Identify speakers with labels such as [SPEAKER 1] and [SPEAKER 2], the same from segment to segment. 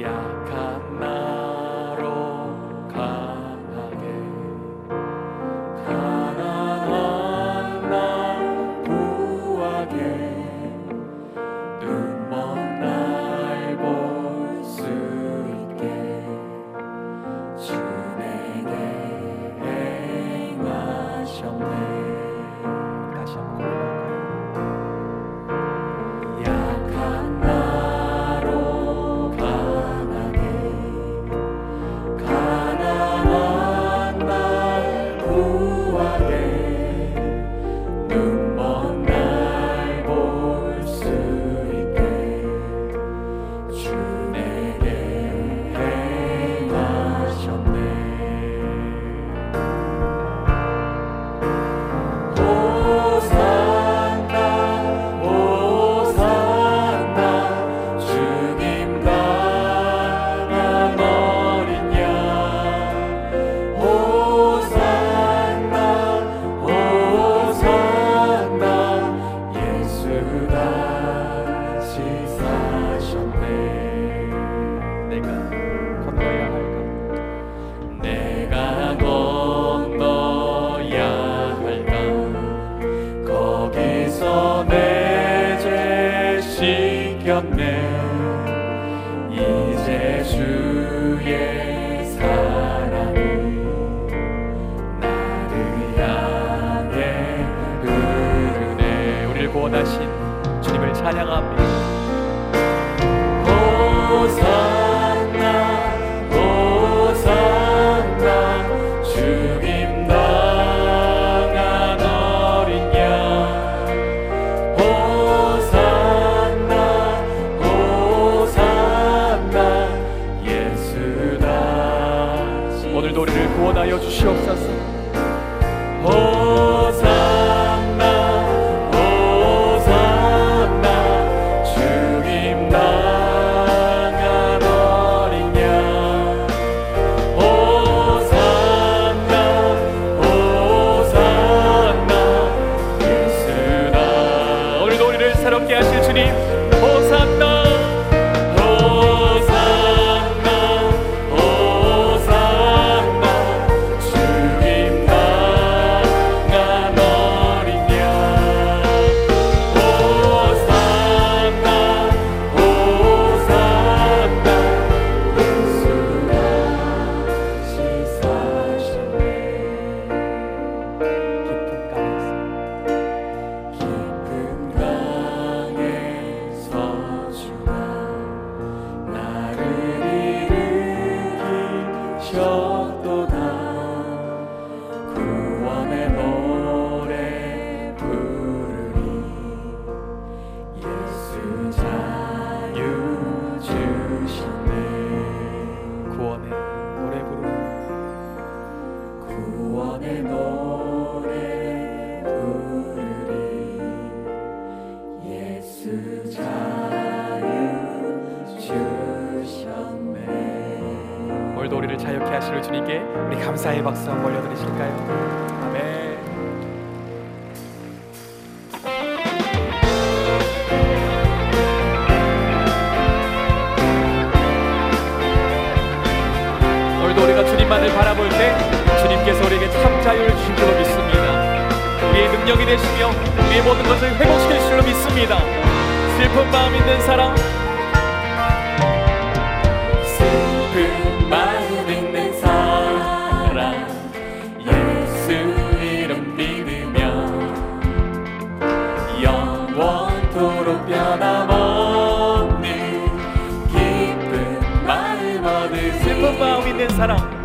[SPEAKER 1] やかな 곁에 이제 주의 사랑이 나를 향해 흐르네. 우리를 구원하신 주님을 찬양합니다. 고사
[SPEAKER 2] 주시옵소서.
[SPEAKER 1] 감사의 박수 한번 올려드리실까요?
[SPEAKER 2] 우리가 주님만을 바라볼 때 주님께서 우리에게 참 자유를 주실 줄로 믿습니다. 우리의 능력이 되시며 우리의 모든 것을 회복시켜 줄로 믿습니다. 슬픈 마음 있는 사람,
[SPEAKER 1] 원토록 변함없는 기쁜 마음 얻을 슬픈 마음 있는
[SPEAKER 2] 사람.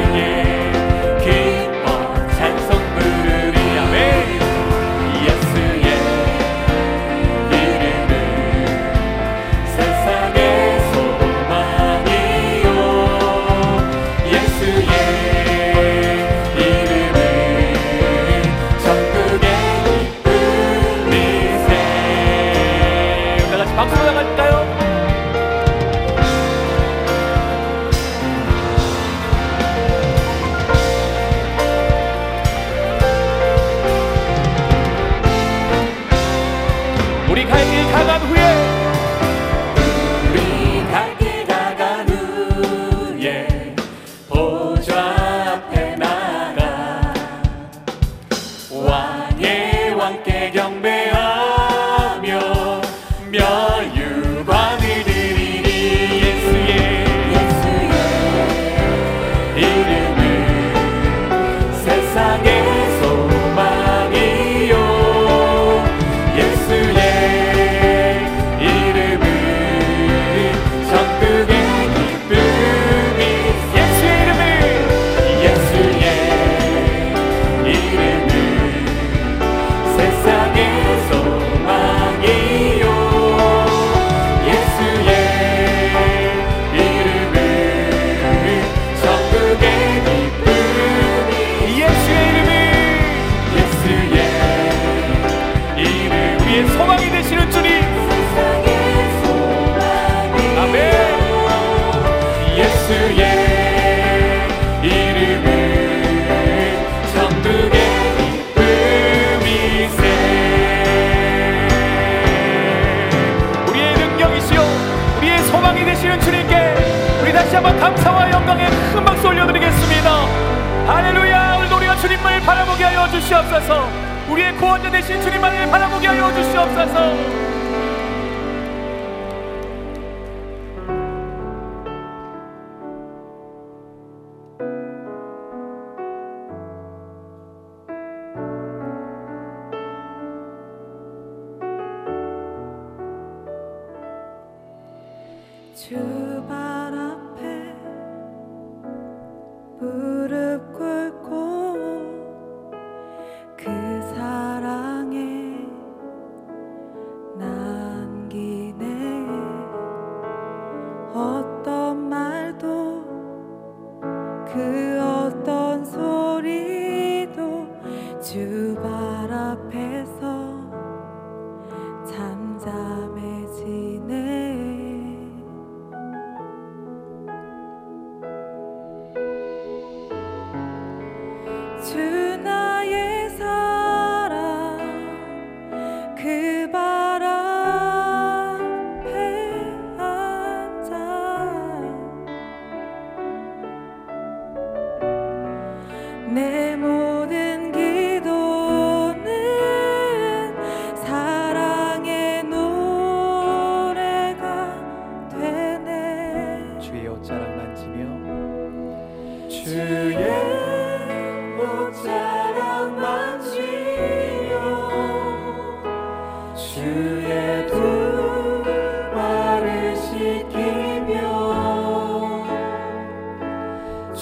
[SPEAKER 1] Yeah.
[SPEAKER 2] 할렐루야 오늘도 우리가 주님을 바라보게 하여 주시옵소서. 우리의 구원자 되신 주님만을 바라보게 하여 주시옵소서.
[SPEAKER 3] to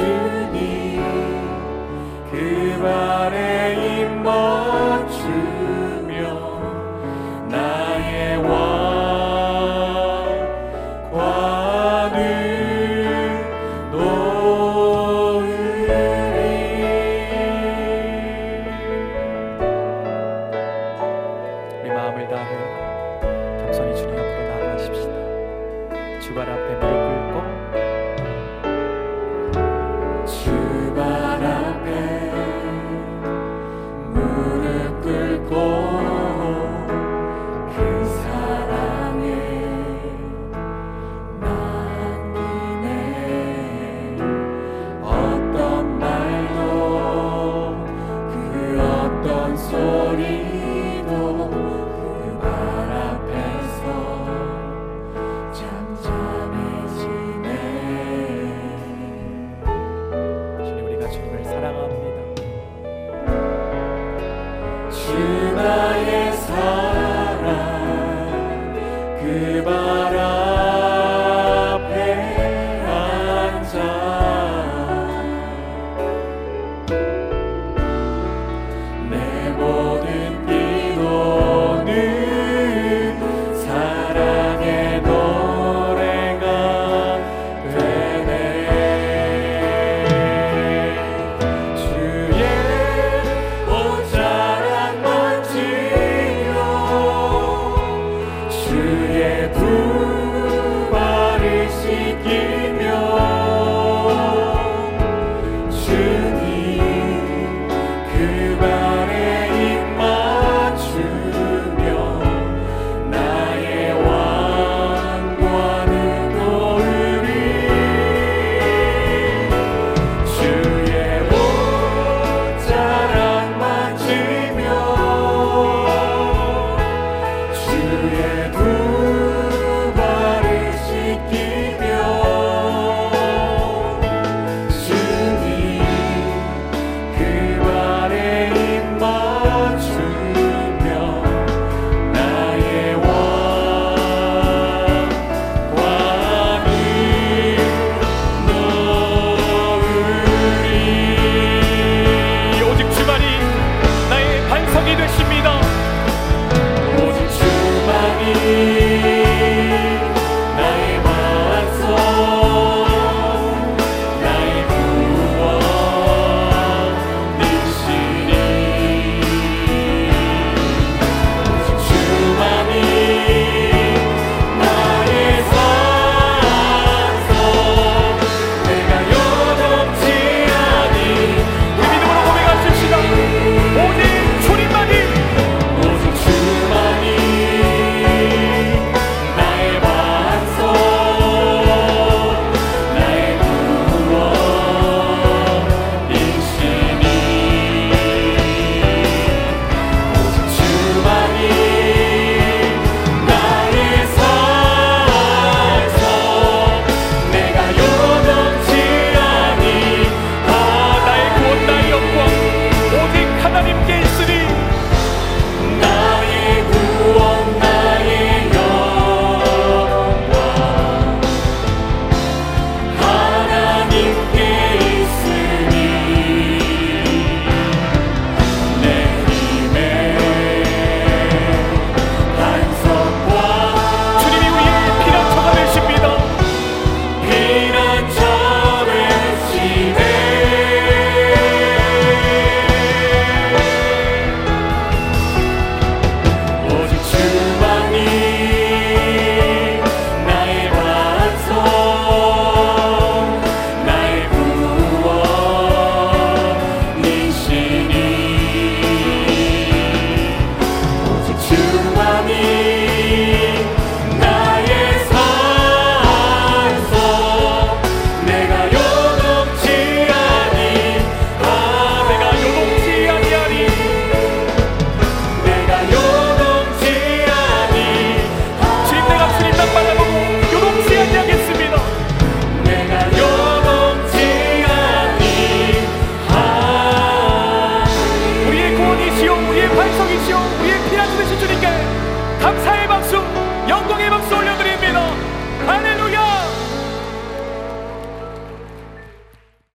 [SPEAKER 1] 주님 그 발에 입 맞추며 나의 왕관을 놓으리.
[SPEAKER 2] 우리 마음을 다해 겸손히 주님 앞으로 나아가십시다. 주발 앞에 무릎